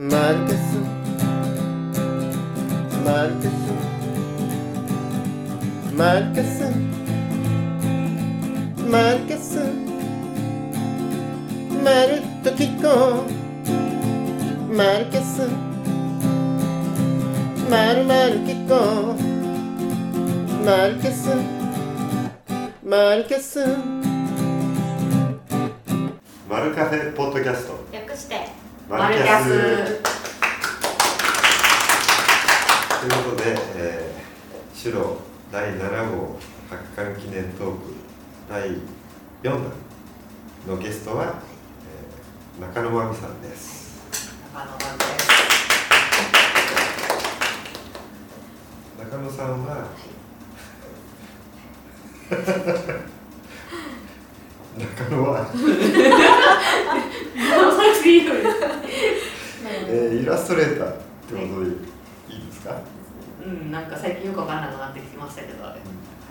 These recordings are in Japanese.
マルケスマルケスマルケスマルケスまるっと聞こうマルケスまるまる聞こうマルケスマルケスマルカフェポッドキャスト略してマルキャス。ということで、えー、白第7号発刊記念トーク第4弾のゲストは、えー、中野真美さんです。中野真美です中野さんは、中野は、さい。いのですえー、イラストレーターってことでいいですか、うんなんか最近よくわかんなくなってきましたけど、は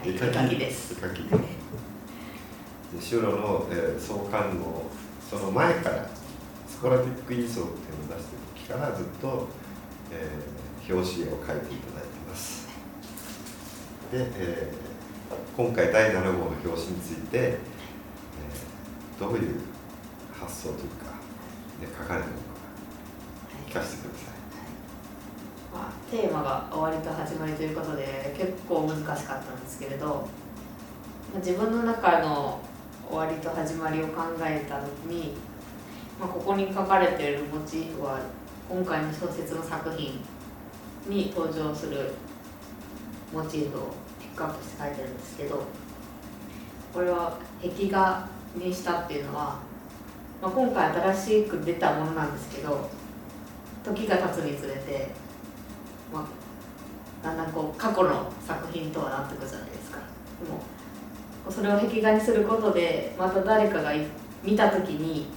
い、絵描き。です。絵描き。でシュロの、えー、創刊のその前からスコラティックイーソーっていうのを出してる時からずっと、えー、表紙絵を描いていただいてます。で、えー今回第7号の表紙について、えーどういう発想というかで書かれたのか聞かせてくださいまあ、テーマが終わりと始まりということで結構難しかったんですけれど、まあ自分の中の終わりと始まりを考えた時に、まあ、ここに書かれている。モチーフは今回の小説の作品に登場する。モチーフをピックアップして書いてる。んですけどこれは壁画にしたっていうのは、まあ、今回新しく出たものなんですけど時が経つにつれてまあ、だんだんこう過去の作品とはなってくるじゃないですか。でもそれを壁画にすることでまた誰かが見た時に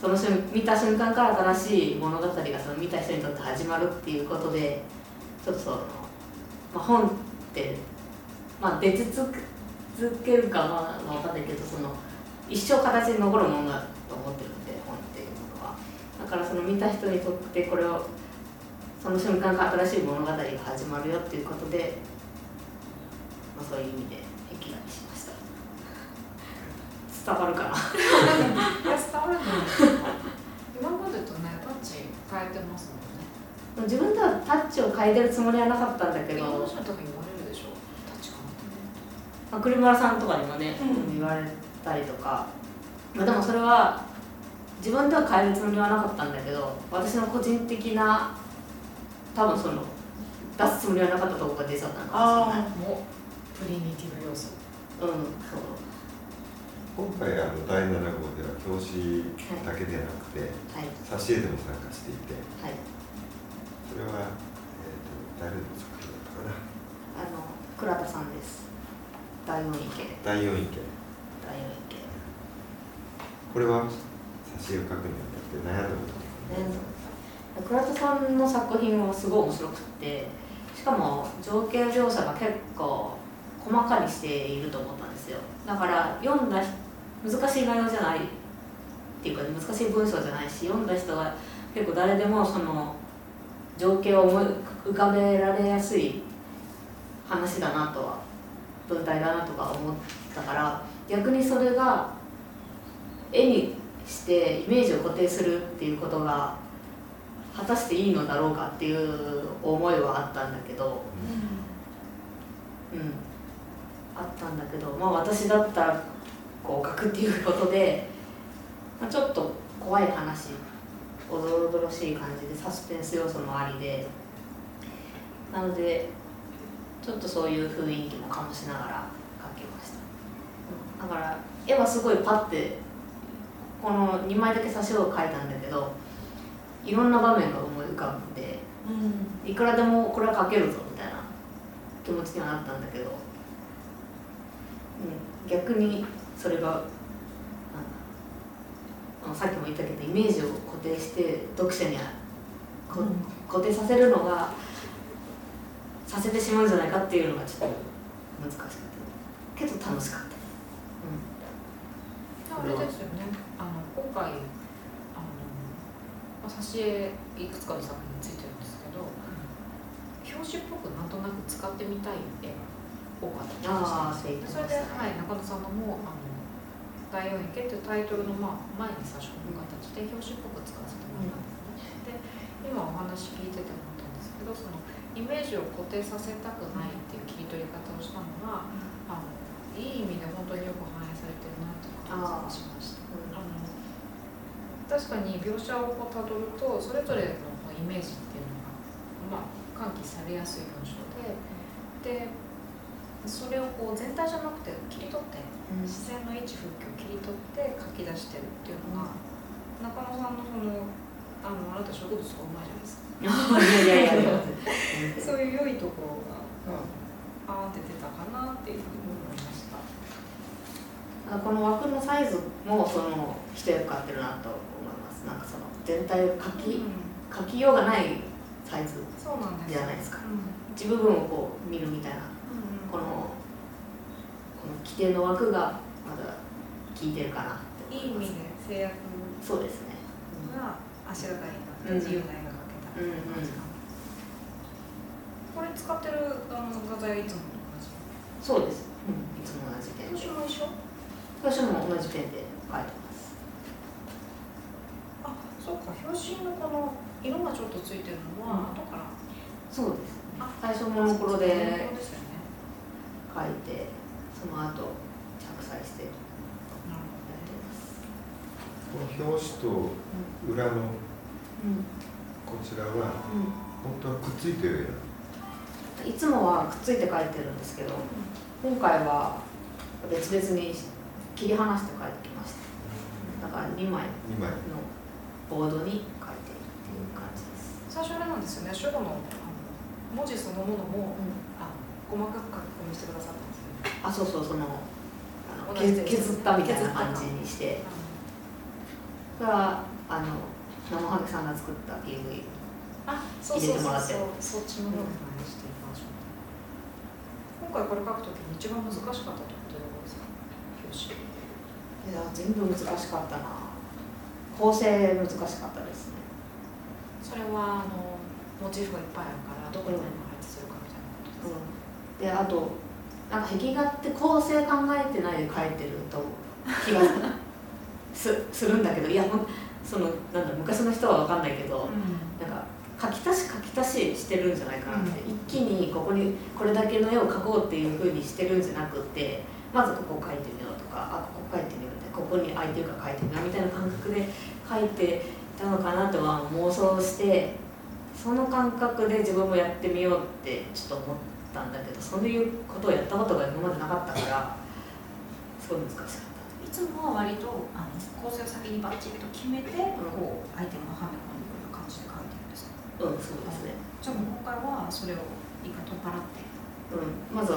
その瞬見た瞬間から新しい物語がその見た人にとって始まるっていうことでちょっとその、まあ、本って、まあ、出続けるかは分かんないけどその一生形に残るものだと思ってるんで本っていうものはだからその見た人にとってこれをその瞬間から新しい物語が始まるよっていうことで、まあ、そういう意味で壁画にしました。伝わるかな？いや伝わるの今までとねタッチ変えてますもんね。自分ではタッチを変えてるつもりはなかったんだけど、けどどうして多分言われるでしょ？タッチ変わってね。まあ、栗村さんとかにもね、うん。言われたりとか、まあ、でもそれは自分では変えるつもりはなかったんだけど私の個人的な多分その出すつもりはなかったところが出ちゃったのかもしれない。もうプリミティブ要素。うんそう。今回あの第7号では表紙だけでなくて、はい。挿絵でも参加していてはい。それは、えー、と誰の作品だったかな？あの倉田さんです。大音池第4位家。大音池これは挿絵を描くにあたって悩んだこと倉田さんの作品はすごい面白くてしかも情景描写が結構細かにしていると思ったんですよ。だから読んだ難しい内容じゃないっていうか難しい文章じゃないし読んだ人が結構誰でもその情景を思い浮かべられやすい話だなとは文体だなとか思ったから逆にそれが絵にしてイメージを固定するっていうことが果たしていいのだろうかっていう思いはあったんだけど、うん、あったんだけどまあ私だったらこう書くっていうことで、まあ、ちょっと怖い話おどろおどろしい感じでサスペンス要素もありで。なのでちょっとそういう雰囲気も醸しながら書きました。うんだから絵はすごいパッてこの2枚だけ挿絵を描いたんだけどいろんな場面が思い浮かんでいくらでもこれは描けるぞみたいな気持ちにはなったんだけど、うん、逆にそれがさっきも言ったけどイメージを固定して読者にはこ固定させるのがさせてしまうんじゃないかっていうのがちょっと難しかったけど楽しかった、あれですよね。あの今回あのまあ挿絵いくつかの作品についてるんですけど表紙っぽくなんとなく使ってみたい絵が多かったりしてそれで、はい、中野さんのもあの「第四池」っていうタイトルの、まあ、前に差し込む形で表紙っぽく使わせてもらったんですね、で今お話聞いてて思ったんですけどそのイメージを固定させたくないっていう切り取り方をしたのが、あのいい意味で本当によくされてるなっていう感じがしました。確かに描写をこうたどるとそれぞれのイメージっていうのが、まあ、喚起されやすい文章ででそれをこう全体じゃなくて切り取って自然の位置風景を切り取って書き出してるっていうのが、中野さんのそのあのあなた植物がうまいじゃないですか そういう良いところが、あーって出たかなっていうふうに思いました。この枠のサイズもその一役買ってるなと思います。なんかその全体を書き書きようがないサイズじゃないですか。うん。一部分をこう見るみたいな。うん。このこの規定の枠がまだ効いてるかなっていい意味で制約そうですね。が足がかりになってうん。自由な絵が描けたう感じな。んです、これ使ってるあの画材はいつも同じ？そうです、いつも同じで。表紙も一緒？表紙も同じペンで書いてます。あそうか。表紙のこの色がちょっとついてるのは後から。そうですあ最初モノクロで書いてその後着彩して。この表紙と裏のうんこちらは本当はくっついてるいつもはくっついて書いてるんですけど今回は別々に切り離して書いてきました。だから2枚2枚のボードに書いてるっていう感じです、最初あれなんですよね。書道の文字そのものもあ細かく書き込みしてくださったんですよね。あそうそうそのあの削削ったみたいな感じにして。それはあの生ハゲさんが作った PV 入れてもらって。そうそっちの方で真似していきましょう。今回これ書くときに一番難しかったところですか？表紙いや全部難しかったな。構成難しかったですね。それはあのモチーフがいっぱいあるからどこに何が配置するかみたいなことですか、であとなんか壁画って構成考えてないで描いてると気が すするんだけどいやそのなんだ昔の人は分かんないけど、なんか書き足し書き足ししてるんじゃないかなって、うん。一気にここにこれだけの絵を描こうっていうふうにしてるんじゃなくてまずここ描いてみようとかあここ描いてみようってここに空いてるから描いてみようみたいな感覚で描いてたのかなとは妄想してその感覚で自分もやってみようってちょっと思ったんだけどそういうことをやったことが今までなかったからすごい難しかった。いつもは割とあの構成を先にバッチリと決めて、こうアイテムをはめ込んでくる感じで書いてるんですか？うん、そうですね。じゃあ今回はそれを一回取っ払ってうん、まず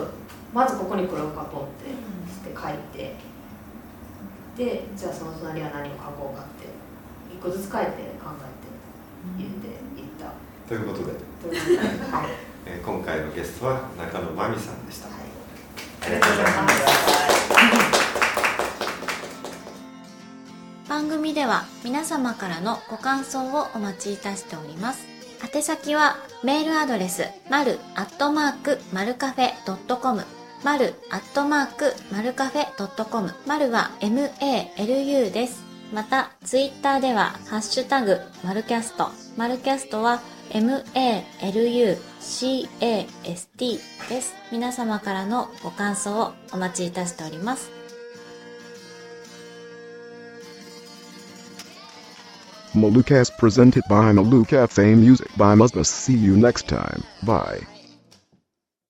まずここにこれを書こうってして書いて、でじゃあその隣は何を書こうかって一個ずつ書いて考えて入れていった。ということで、えー今回のゲストは中野真美さんでした、はい、ありがとうございます番組では皆様からのご感想をお待ちいたしております。宛先はメールアドレス、まるアットマークマルカフェドットコム、まるアットマークマルカフェドットコム、まるは MALU です。また、ツイッターでは、ハッシュタグ、マルキャスト。マルキャストは、MALUCAST です。皆様からのご感想をお待ちいたしております。Malucast presented by Malucafe Music by Musmus. See you next time. Bye.